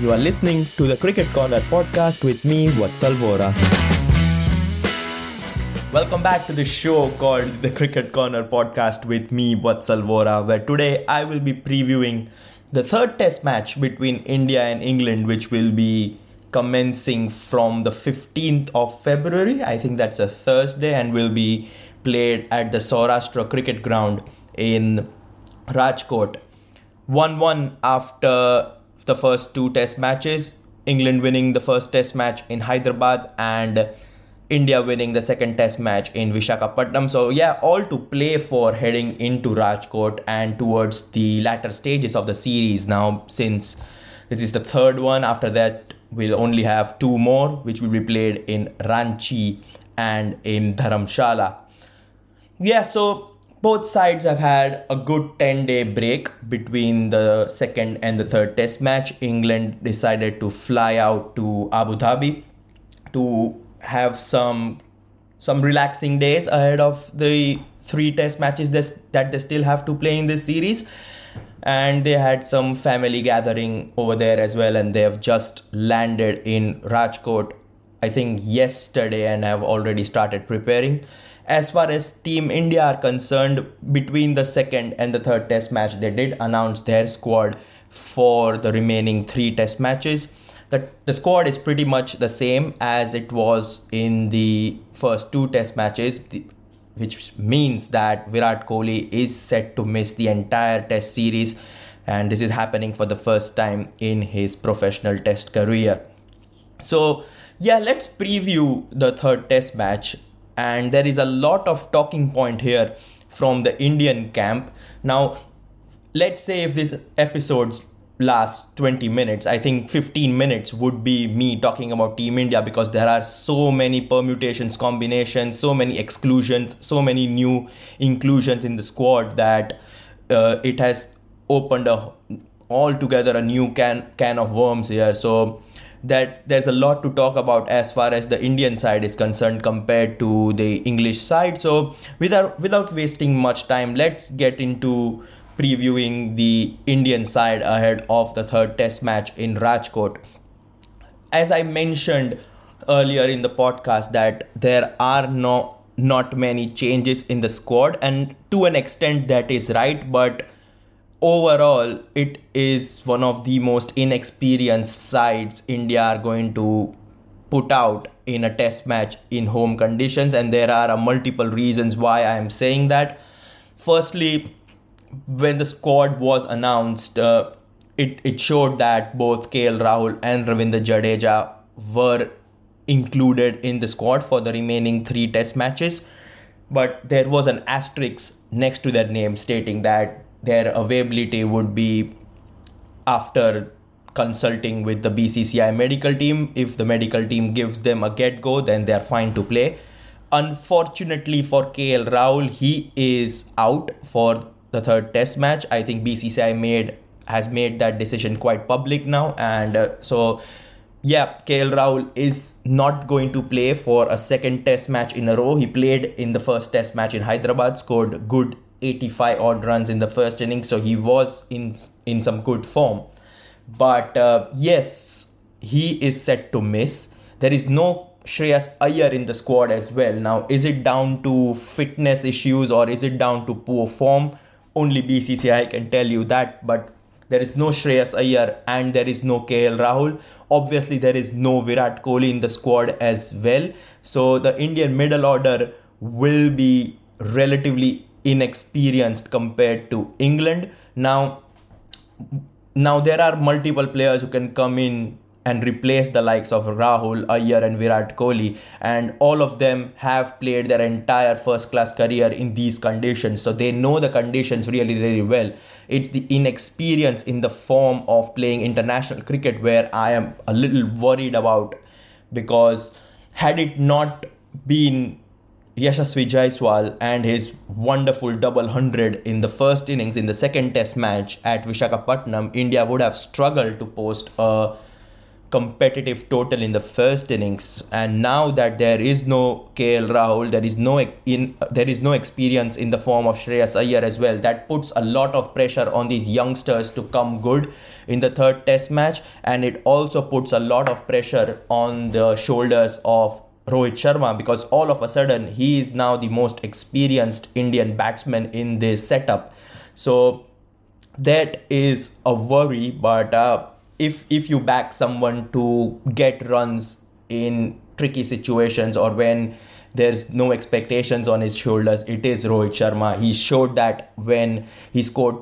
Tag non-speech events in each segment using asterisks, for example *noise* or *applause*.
You are listening to the Cricket Corner podcast with me, Vatsal Vora. Welcome back to the show called the Cricket Corner podcast with me, Vatsal Vora, where today I will be previewing the third test match between India and England, which will be commencing from the 15th of February. I think that's a Thursday and will be played at the Saurashtra Cricket Ground in Rajkot. 1 1 after the first two test matches. England winning the first test match in Hyderabad and India winning the second test match in Vishakhapatnam. So, yeah, all to play for heading into Rajkot and towards the latter stages of the series now, since this is the third one. After that, we'll only have two more, which will be played in Ranchi and in Dharamshala. Yeah, so both sides have had a good 10 day break between the second and the third test match. England decided to fly out to Abu Dhabi to have some some relaxing days ahead of the three test matches that they still have to play in this series and they had some family gathering over there as well and they have just landed in Rajkot I think yesterday and have already started preparing as far as Team India are concerned, between the second and the third test match, they did announce their squad for the remaining three test matches. The, the squad is pretty much the same as it was in the first two test matches, which means that Virat Kohli is set to miss the entire test series. And this is happening for the first time in his professional test career. So, yeah, let's preview the third test match and there is a lot of talking point here from the Indian camp. Now, let's say if this episodes last 20 minutes, I think 15 minutes would be me talking about Team India because there are so many permutations, combinations, so many exclusions, so many new inclusions in the squad that uh, it has opened a altogether a new can can of worms here. So that there's a lot to talk about as far as the Indian side is concerned compared to the English side. So without without wasting much time, let's get into previewing the Indian side ahead of the third test match in Rajkot. As I mentioned earlier in the podcast that there are no not many changes in the squad and to an extent that is right but overall it is one of the most inexperienced sides india are going to put out in a test match in home conditions. And there are multiple reasons why i am saying that. Firstly when the squad was announced uh, it, it showed that both KL Rahul and Ravindra Jadeja were included in the squad for the remaining three test matches. But there was an asterisk next to their name stating that their availability would be after consulting with the BCCI medical team. If the medical team gives them a get go, then they're fine to play. Unfortunately for KL Rahul, he is out for the third test match. I think BCCI made has made that decision quite public now, and uh, so yeah, KL Rahul is not going to play for a second test match in a row. He played in the first test match in Hyderabad, scored good 85 odd runs in the first inning, so he was in in some good form. But uh, yes, he is set to miss. There is no Shreyas Iyer in the squad as well. Now, is it down to fitness issues or is it down to poor form? Only BCCI can tell you that. But There is no Shreyas Iyer and there is no KL Rahul. Obviously, there is no Virat Kohli in the squad as well. So the Indian middle order will be relatively inexperienced compared to England. Now, now there are multiple players who can come in and replace the likes of Rahul, Iyer, and Virat Kohli. And all of them have played their entire first class career in these conditions. So they know the conditions really, really well. It's the inexperience in the form of playing international cricket where I am a little worried about because had it not been Yashasvi Jaiswal and his wonderful double hundred in the first innings in the second test match at Vishakhapatnam, India would have struggled to post a competitive total in the first innings. And now that there is no KL Rahul there is no in there is no experience in the form of Shreyas Iyer as well that puts a lot of pressure on these youngsters to come good in the third test match. And it also puts a lot of pressure on the shoulders of Rohit Sharma because all of a sudden he is now the most experienced Indian batsman in this setup so that is a worry but uh, if if you back someone to get runs in tricky situations or when there's no expectations on his shoulders, it is Rohit Sharma. He showed that when he scored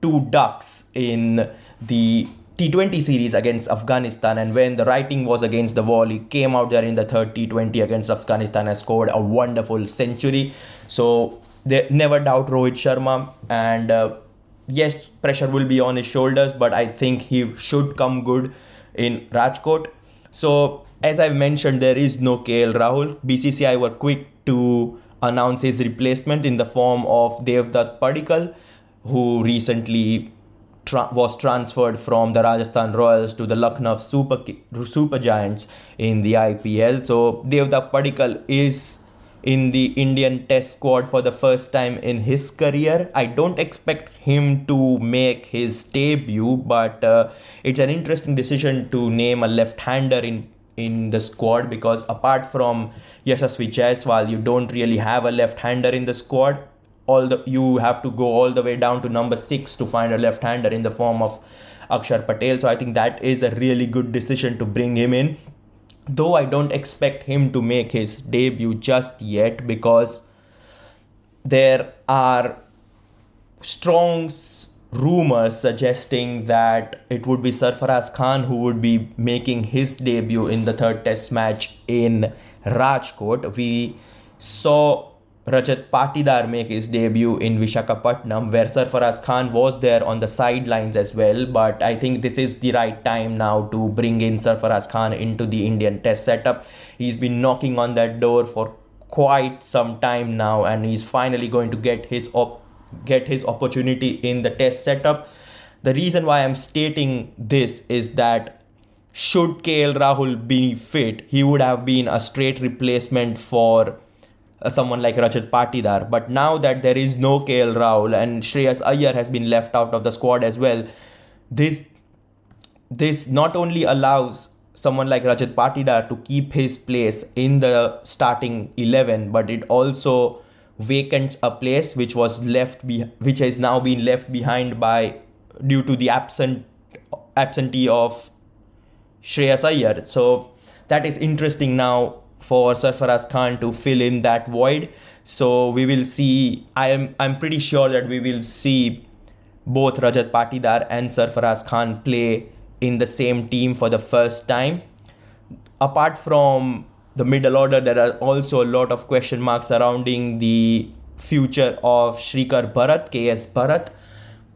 two ducks in the T20 series against Afghanistan, and when the writing was against the wall, he came out there in the third T20 against Afghanistan and scored a wonderful century. So, they never doubt Rohit Sharma, and uh, yes, pressure will be on his shoulders, but I think he should come good in Rajkot. So, as I've mentioned, there is no KL Rahul. BCCI were quick to announce his replacement in the form of Devdutt Padikkal, who recently tra- was transferred from the Rajasthan Royals to the Lucknow Super Super Giants in the IPL. So Devdutt Padikkal is in the Indian Test squad for the first time in his career. I don't expect him to make his debut, but uh, it's an interesting decision to name a left-hander in in the squad because apart from Yashasvi Jaiswal, you don't really have a left-hander in the squad. All the you have to go all the way down to number six to find a left-hander in the form of Akshar Patel. So I think that is a really good decision to bring him in though I don't expect him to make his debut just yet because there are strong rumors suggesting that it would be Sarfaraz Khan who would be making his debut in the third test match in Rajkot. We saw Rajat Patidar make his debut in Vishakhapatnam, where Sarfaraz Khan was there on the sidelines as well. But I think this is the right time now to bring in Sarfaraz Khan into the Indian Test setup. He's been knocking on that door for quite some time now, and he's finally going to get his op- get his opportunity in the Test setup. The reason why I'm stating this is that should KL Rahul be fit, he would have been a straight replacement for Uh, someone like Rajat Patidar. But now that there is no KL Rahul and Shreyas Iyer has been left out of the squad as well, this this not only allows someone like Rajat Patidar to keep his place in the starting 11, but it also vacants a place which was left be- which has now been left behind by due to the absent absentee of Shreyas Iyer. So that is interesting now for Sarfaraz Khan to fill in that void. So we will see. I am I'm pretty sure that we will see both Rajat Patidar and Sarfaraz Khan play in the same team for the first time. Apart from the middle order, there are also a lot of question marks surrounding the future of Shrikar Bharat, KS Bharat.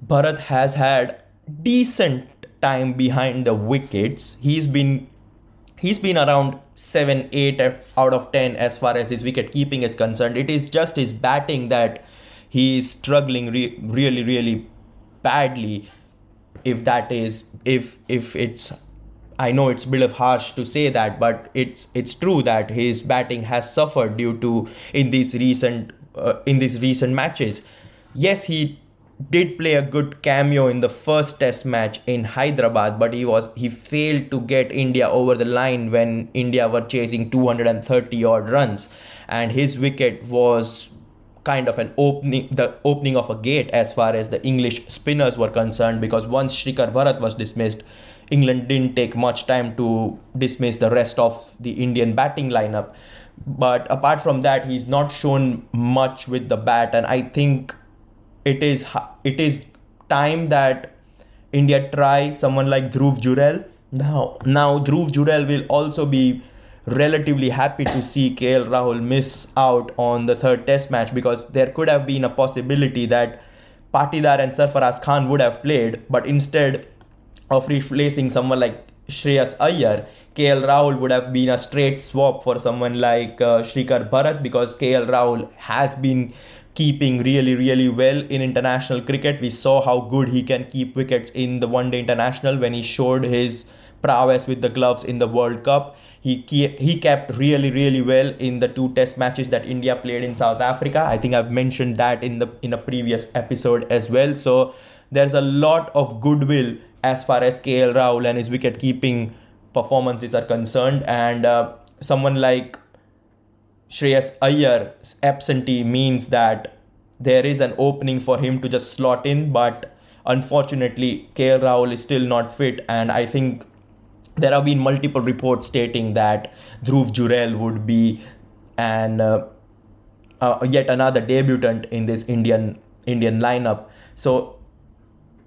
Bharat has had decent time behind the wickets. He's been he's been around 7 8 out of 10 as far as his wicket keeping is concerned it is just his batting that he is struggling re- really really badly if that is if if it's I know it's a bit of harsh to say that, but it's it's true that his batting has suffered due to in these recent uh, in these recent matches. Yes, he did play a good cameo in the first test match in Hyderabad but he was he failed to get India over the line when India were chasing 230 odd runs. And his wicket was kind of an opening the opening of a gate as far as the English spinners were concerned because once Shrikar Bharat was dismissed England didn't take much time to dismiss the rest of the Indian batting lineup. But apart from that he's not shown much with the bat. And I think it is it is time that India try someone like Dhruv Jurel. Now now Dhruv Jurel will also be relatively happy to see KL Rahul miss out on the third test match because there could have been a possibility that Patidar and Sarfaraz Khan would have played, but instead of replacing someone like Shreyas Iyer, KL Rahul would have been a straight swap for someone like uh, Shrikar Bharat because KL Rahul has been keeping really, really well in international cricket. We saw how good he can keep wickets in the one day international when he showed his prowess with the gloves in the World Cup. He he kept really really well in the two test matches that India played in South Africa. I think I've mentioned that in the in a previous episode as well. So there's a lot of goodwill as far as KL Rahul and his wicket keeping performances are concerned, and uh, someone like Shreyas Iyer's absentee means that there is an opening for him to just slot in, but unfortunately, KL Rahul is still not fit, and I think there have been multiple reports stating that Dhruv Jurel would be an uh, uh, yet another debutant in this Indian Indian lineup. So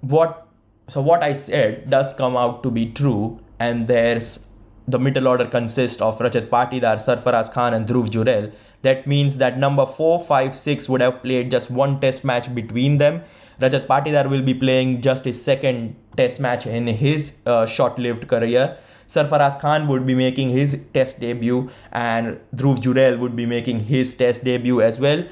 what so what I said does come out to be true, and there's the middle order consists of Rajat Patidar, Sarfaraz Khan, and Dhruv Jurel. That means that number 4, 5, 6 would have played just one test match between them. Rajat Patidar will be playing just his second test match in his uh, short lived career. Sarfaraz Khan would be making his test debut, and Dhruv Jurel would be making his test debut as well.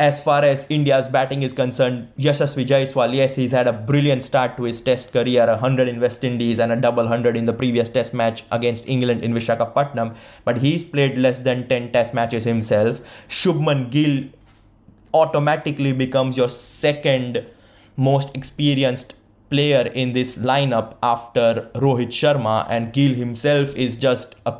As far as India's batting is concerned, Yashasvi Jaiswal, yes, he's had a brilliant start to his test career, a 100 in West Indies and a double 100 in the previous test match against England in Vishakhapatnam, but he's played less than 10 test matches himself. Shubman Gill automatically becomes your second most experienced player in this lineup after Rohit Sharma, and Gill himself is just a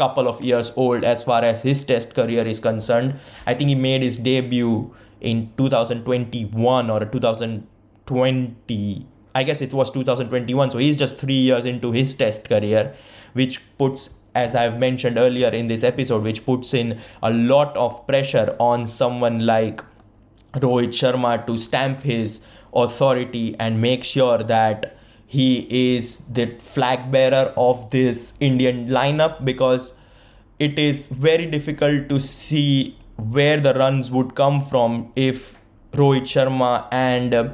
couple of years old as far as his test career is concerned. I think he made his debut in 2021 or 2020. I guess it was 2021, so he's just three years into his test career, which puts as I've mentioned earlier in this episode, which puts in a lot of pressure on someone like Rohit Sharma to stamp his authority and make sure that he is the flag bearer of this Indian lineup because it is very difficult to see where the runs would come from if Rohit Sharma and uh,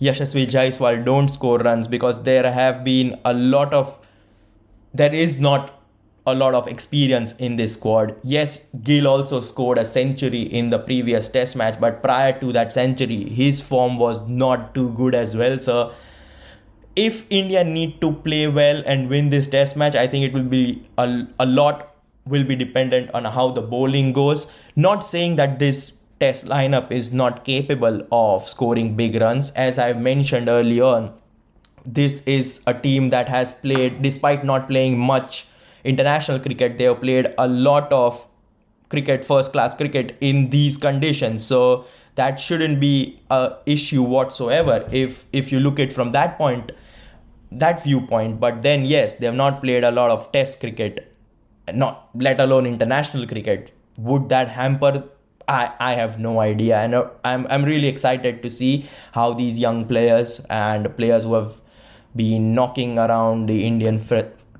Yashasvi Jaiswal don't score runs because there have been a lot of there is not a lot of experience in this squad. Yes, Gill also scored a century in the previous test match, but prior to that century, his form was not too good as well. So, if India need to play well and win this test match, I think it will be a, a lot will be dependent on how the bowling goes. Not saying that this test lineup is not capable of scoring big runs, as I've mentioned earlier on. This is a team that has played, despite not playing much international cricket they have played a lot of cricket first class cricket in these conditions so that shouldn't be a issue whatsoever if if you look at from that point that viewpoint but then yes they have not played a lot of test cricket not let alone international cricket. Would that hamper? I, I have no idea. And uh, I'm, I'm really excited to see how these young players and players who have been knocking around the Indian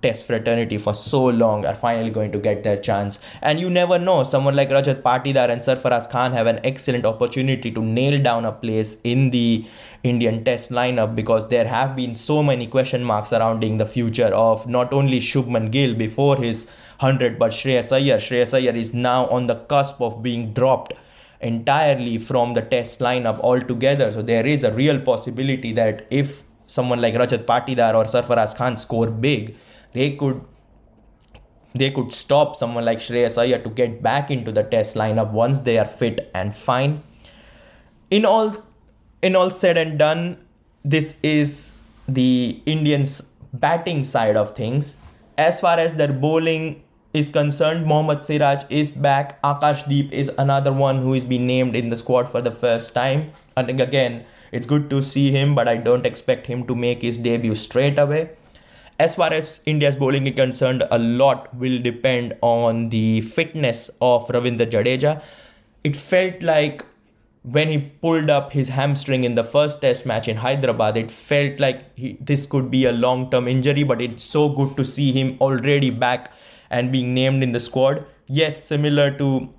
test fraternity for so long are finally going to get their chance. And you never know, someone like Rajat Patidar and Sarfaraz Khan have an excellent opportunity to nail down a place in the Indian test lineup because there have been so many question marks surrounding the future of not only Shubman Gill before his 100 but Shreyas Iyer. Shreyas Iyer is now on the cusp of being dropped entirely from the test lineup altogether. So there is a real possibility that if someone like Rajat Patidar or Sarfaraz Khan score big, they could they could stop someone like Shreyas Iyer to get back into the test lineup once they are fit and fine. In all in all said and done, this is the Indians batting side of things. As far as their bowling is concerned, Mohammad Siraj is back. Akashdeep is another one who is being named in the squad for the first time. And again, it's good to see him, but I don't expect him to make his debut straight away. As far as India's bowling is concerned, a lot will depend on the fitness of Ravindra Jadeja. It felt like when he pulled up his hamstring in the first test match in Hyderabad, it felt like he, this could be a long term injury, but it's so good to see him already back and being named in the squad. Yes, similar to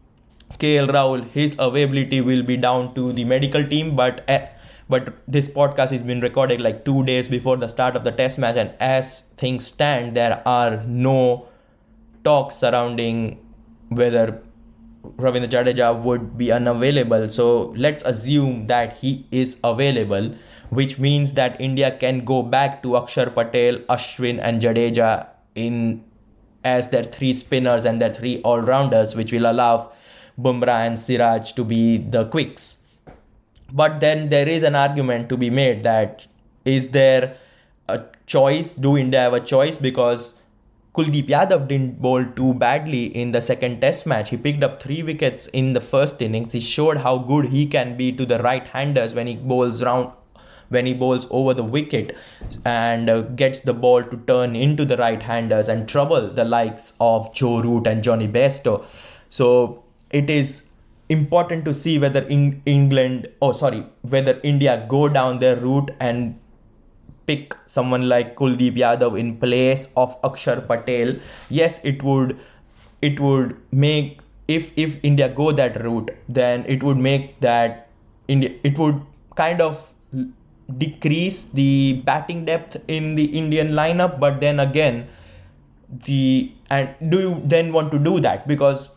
KL Rahul, his availability will be down to the medical team, but but this podcast has been recorded like two days before the start of the test match, and as things stand, there are no talks surrounding whether Ravindra Jadeja would be unavailable. So let's assume that he is available, which means that India can go back to Akshar Patel, Ashwin, and Jadeja in as their three spinners and their three all rounders, which will allow Bumrah and Siraj to be the quicks. But then there is an argument to be made that is there a choice? Do India have a choice? Because Kuldeep Yadav didn't bowl too badly in the second test match. He picked up three wickets in the first innings. He showed how good he can be to the right handers when he bowls round when he bowls over the wicket and uh, gets the ball to turn into the right handers and trouble the likes of Joe Root and Jonny Bairstow. So it is important to see whether in England, oh sorry, whether India go down their route and pick someone like Kuldeep Yadav in place of Akshar Patel, yes, it would it would make if if India go that route, then it would make that India it would kind of decrease the batting depth in the Indian lineup. But then again, the and do you then want to do that because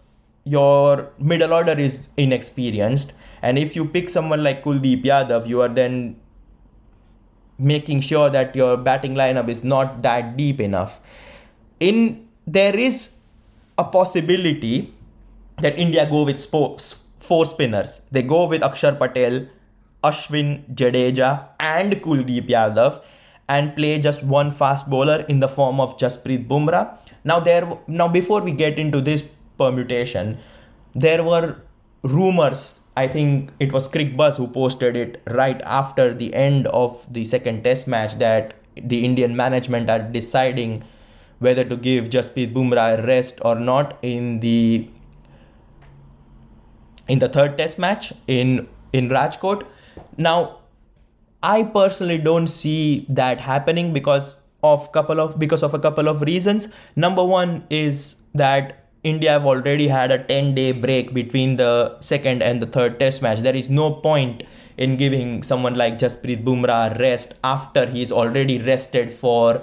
your middle order is inexperienced, and if you pick someone like Kuldeep Yadav, you are then making sure that your batting lineup is not that deep enough. In there is a possibility that India go with four, spinners. They go with Akshar Patel, Ashwin Jadeja, and Kuldeep Yadav, and play just one fast bowler in the form of Jasprit Bumrah. Now there, now before we get into this permutation, there were rumors I think it was Cricbuzz who posted it right after the end of the second test match that the Indian management are deciding whether to give Jasprit Bumrah a rest or not in the in the third test match in in Rajkot. Now, I personally don't see that happening because of couple of because of a couple of reasons. Number one is that India have already had a 10 day break between the second and the third test match. There is no point in giving someone like Jasprit Bumrah rest after he's already rested for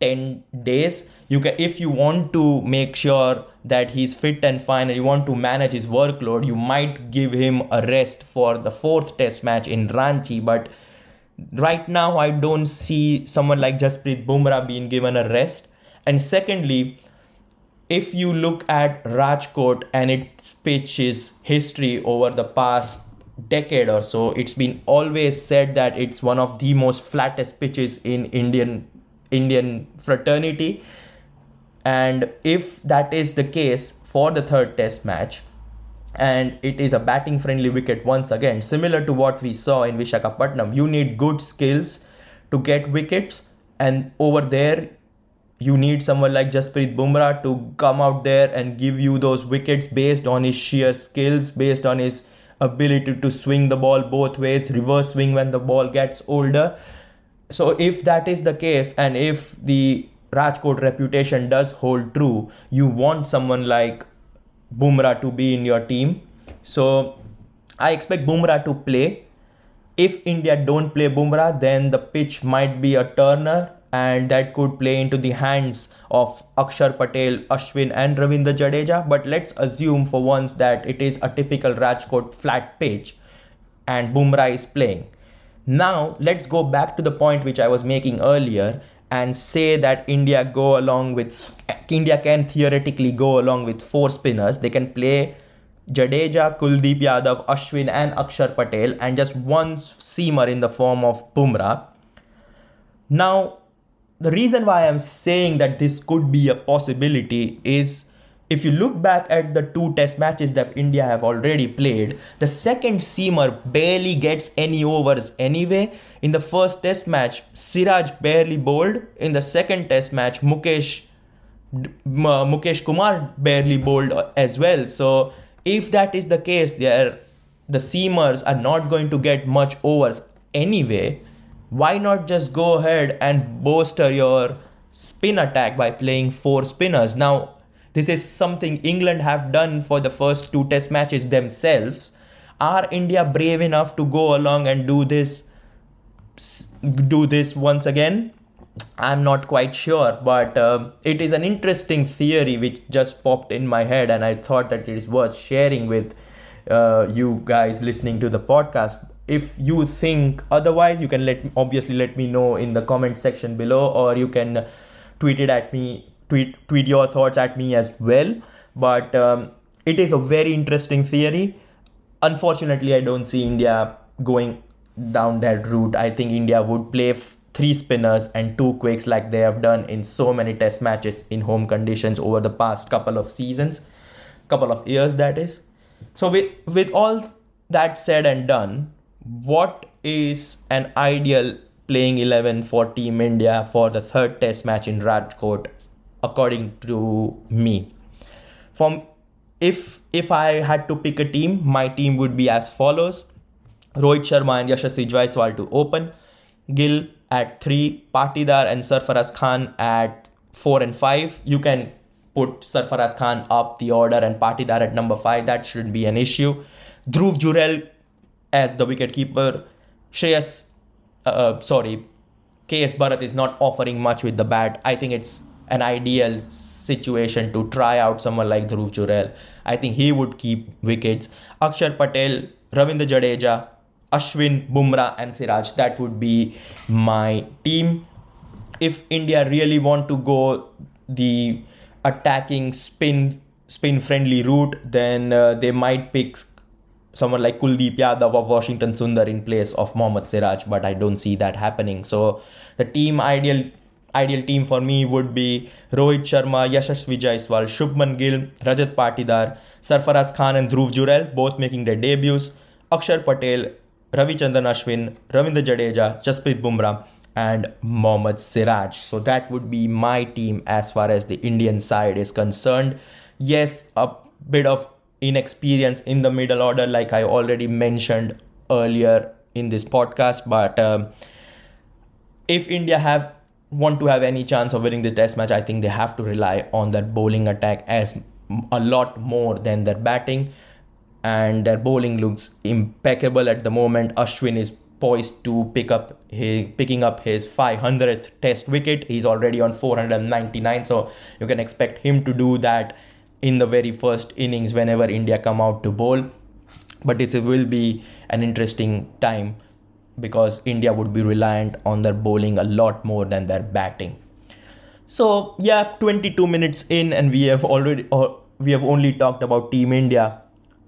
10 days. You can if you want to make sure that he's fit and fine and you want to manage his workload, you might give him a rest for the fourth test match in Ranchi, but right now I don't see someone like Jasprit Bumrah being given a rest. And secondly, if you look at Rajkot and its pitch's history over the past decade or so, it's been always said that it's one of the most flattest pitches in Indian Indian fraternity. And if that is the case for the third test match, and it is a batting friendly wicket once again, similar to what we saw in Vishakhapatnam, you need good skills to get wickets, and over there you need someone like Jasprit Bumrah to come out there and give you those wickets based on his sheer skills, based on his ability to swing the ball both ways, reverse swing when the ball gets older. So, if that is the case, and if the Rajkot reputation does hold true, you want someone like Bumrah to be in your team. So, I expect Bumrah to play. If India don't play Bumrah, then the pitch might be a turner and that could play into the hands of Akshar Patel, Ashwin, and Ravindra Jadeja. But let's assume for once that it is a typical Rajkot flat pitch and Bumrah is playing. Now, let's go back to the point which I was making earlier and say that India go along with India can theoretically go along with four spinners. They can play Jadeja, Kuldeep Yadav, Ashwin, and Akshar Patel, and just one seamer in the form of Bumrah. Now, the reason why I'm saying that this could be a possibility is if you look back at the two test matches that India have already played, the second seamer barely gets any overs anyway. In the first test match, Siraj barely bowled. In the second test match, Mukesh Mukesh Kumar barely bowled as well. So if that is the case, there the seamers are not going to get much overs anyway. Why not just go ahead and bolster your spin attack by playing four spinners? Now, this is something England have done for the first two test matches themselves. Are India brave enough to go along and do this do this once again? I'm not quite sure, but uh, it is an interesting theory which just popped in my head, and I thought that it is worth sharing with uh, you guys listening to the podcast. If you think otherwise, you can let obviously let me know in the comment section below, or you can tweet it at me, tweet tweet your thoughts at me as well. But um, it is a very interesting theory. Unfortunately, I don't see India going down that route. I think India would play. F- three spinners and two quicks like they have done in so many test matches in home conditions over the past couple of seasons couple of years that is so with with all that said and done what is an ideal playing 11 for team india for the third test match in rajkot according to me from if if i had to pick a team my team would be as follows rohit sharma and yashasvi jaiswal to open gill at 3, Patidar and Sarfaraz Khan at 4 and 5. You can put Sarfaraz Khan up the order and Patidar at number 5. That shouldn't be an issue. Dhruv Jurel as the wicketkeeper. Shreyas, uh, uh sorry, KS Bharat is not offering much with the bat. I think it's an ideal situation to try out someone like Dhruv Jurel. I think he would keep wickets. Akshar Patel, Ravindra Jadeja, Ashwin, Bumrah, and Siraj. That would be my team. If India really want to go the attacking spin spin friendly route, then uh, they might pick someone like Kuldeep Yadav of Washington Sundar in place of Mohammad Siraj, but I don't see that happening. So the team ideal ideal team for me would be Rohit Sharma, Yashasvi Jaiswal, Shubman Gill, Rajat Patidar, Sarfaraz Khan and Dhruv Jurel both making their debuts, Akshar Patel, Ravichandran Ashwin, Ravindra Jadeja, Jasprit Bumrah, and Mohammad Siraj. So that would be my team as far as the Indian side is concerned. Yes, a bit of inexperience in the middle order, like I already mentioned earlier in this podcast. But um, if India have want to have any chance of winning this test match, I think they have to rely on that bowling attack as a lot more than their batting and their bowling looks impeccable at the moment. Ashwin is poised to pick up his picking up his 500th test wicket. He's already on 499, so you can expect him to do that in the very first innings whenever India come out to bowl. But it will be an interesting time because India would be reliant on their bowling a lot more than their batting. So yeah, 22 minutes in, and we have already or we have only talked about Team India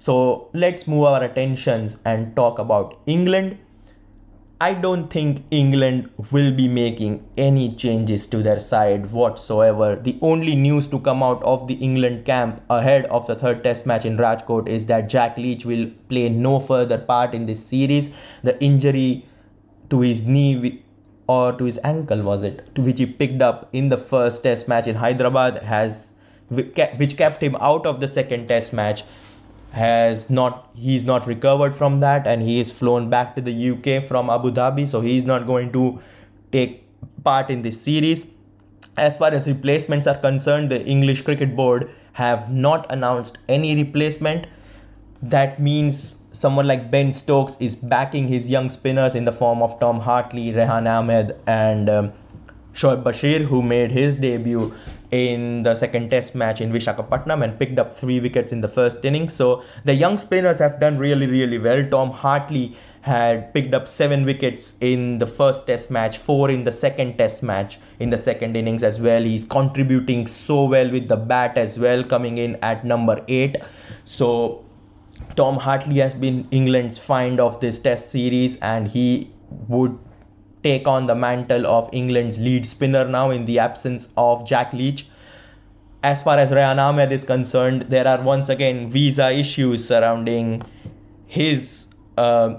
so let's move our attentions and talk about England. I don't think England will be making any changes to their side whatsoever. The only news to come out of the England camp ahead of the third test match in Rajkot is that Jack Leach will play no further part in this series. The injury to his knee or to his ankle was it, to which he picked up in the first test match in Hyderabad has which kept him out of the second test match has not he's not recovered from that and he is flown back to the UK from Abu Dhabi. So he's not going to take part in this series. As far as replacements are concerned the English cricket board have not announced any replacement. That means someone like Ben Stokes is backing his young spinners in the form of Tom Hartley, Rehan Ahmed and um, Shoaib Bashir who made his debut in the second test match in Vishakhapatnam and picked up three wickets in the first innings. So the young spinners have done really, really well. Tom Hartley had picked up seven wickets in the first test match, four in the second test match in the second innings as well. He's contributing so well with the bat as well, coming in at number eight. So Tom Hartley has been England's find of this test series and he would take on the mantle of England's lead spinner now in the absence of Jack Leach. as far as Rehan Ahmed is concerned, there are once again visa issues surrounding his uh,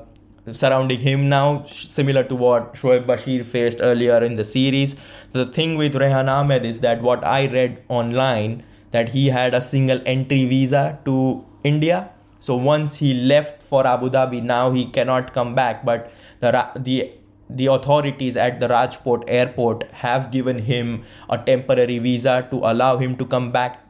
surrounding him now, similar to what Shoaib Bashir faced earlier in the series. The thing with Rehan Ahmed is that what I read online that he had a single entry visa to India. So once he left for Abu Dhabi, now he cannot come back. But the the the authorities at the Rajkot airport have given him a temporary visa to allow him to come back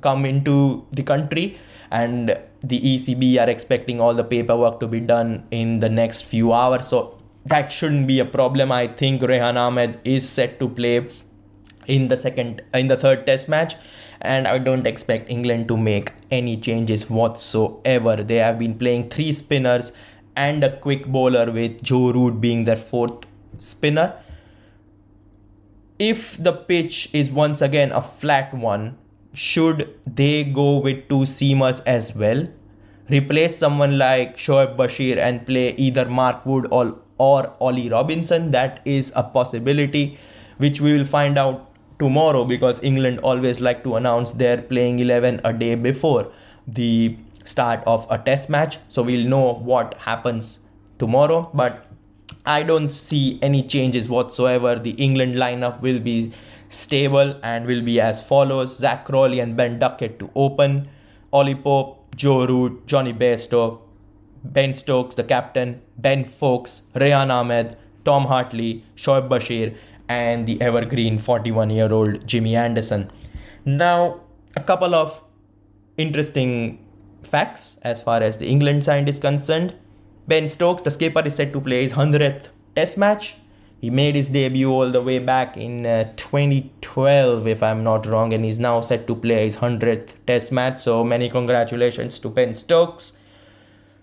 come into the country. And the ECB are expecting all the paperwork to be done in the next few hours. So that shouldn't be a problem. I think Rehan Ahmed is set to play in the second in the third test match. And I don't expect England to make any changes whatsoever. They have been playing three spinners and a quick bowler with Joe Root being their fourth spinner. If the pitch is once again a flat one, should they go with two seamers as well? Replace someone like Shoaib Bashir and play either Mark Wood or, or Ollie Robinson? That is a possibility which we will find out tomorrow because England always like to announce their playing 11 a day before the start of a test match. So we'll know what happens tomorrow. But i don't see any changes whatsoever. The england lineup will be stable and will be as follows. Zak crawley and ben duckett to open. Ollie pope joe root jonny bairstow ben stokes the captain ben foakes rehan ahmed tom hartley shoaib bashir and the evergreen 41 year old jimmy anderson. Now a couple of interesting facts as far as the England side is concerned. Ben Stokes, the skipper, is set to play his 100th Test match. He made his debut all the way back in uh, 2012, if I'm not wrong, and he's now set to play his 100th Test match. So, many congratulations to Ben Stokes.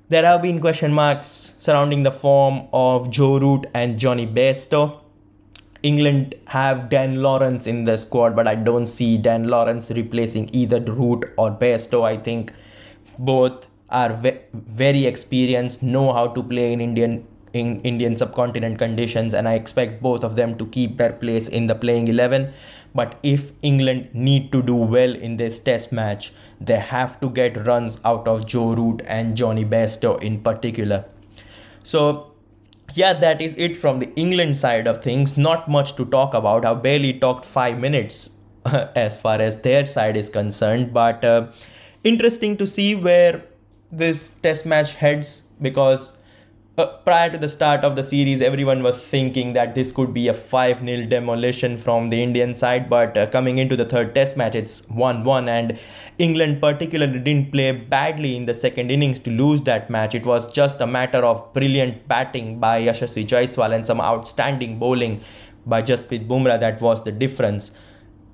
There have been question marks surrounding the form of Joe Root and Jonny Bairstow. England have Dan Lawrence in the squad, but I don't see Dan Lawrence replacing either Root or Bairstow. I think both are ve- very experienced, know how to play in Indian in Indian subcontinent conditions, and I expect both of them to keep their place in the playing 11. But if England need to do well in this test match, they have to get runs out of Joe Root and Jonny Bairstow in particular. So, yeah, that is it from the England side of things. Not much to talk about. I barely talked five minutes *laughs* as far as their side is concerned, but. Uh, interesting to see where this test match heads because uh, prior to the start of the series, everyone was thinking that this could be a 5 0 demolition from the Indian side. But uh, coming into the third test match, it's 1 1. And England, particularly, didn't play badly in the second innings to lose that match. It was just a matter of brilliant batting by Yashasvi Jaiswal and some outstanding bowling by Jasprit Bumrah that was the difference.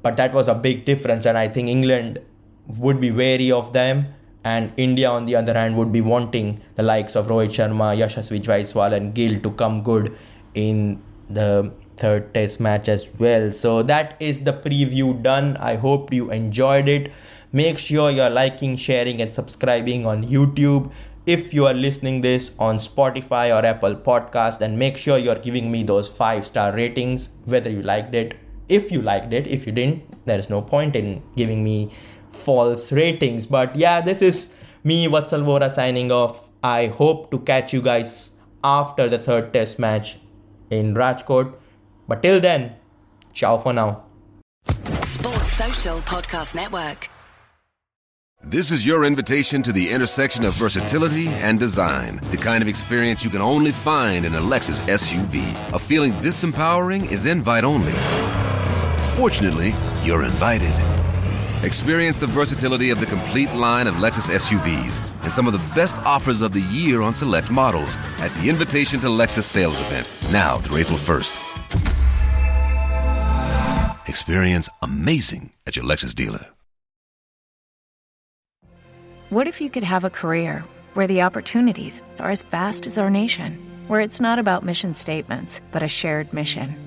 But that was a big difference. And I think England would be wary of them and India on the other hand would be wanting the likes of Rohit Sharma, Yashasvi Jaiswal and Gill to come good in the third test match as well. So that is the preview done. I hope you enjoyed it. Make sure you're liking, sharing and subscribing on YouTube. If you are listening this on Spotify or Apple Podcast, then make sure you're giving me those 5 star ratings whether you liked it. If you liked it, if you didn't, there's no point in giving me false ratings. But yeah, this is me, Vatsal Vora, signing off. I hope to catch you guys after the third test match in Rajkot. But till then, ciao for now. Sports Social Podcast Network. This is your invitation to the intersection of versatility and design. The kind of experience you can only find in a Lexus SUV. A feeling this empowering is invite only. Fortunately, you're invited. Experience the versatility of the complete line of Lexus SUVs and some of the best offers of the year on select models at the Invitation to Lexus sales event, now through April 1st. Experience amazing at your Lexus dealer. What if you could have a career where the opportunities are as vast as our nation, where it's not about mission statements, but a shared mission?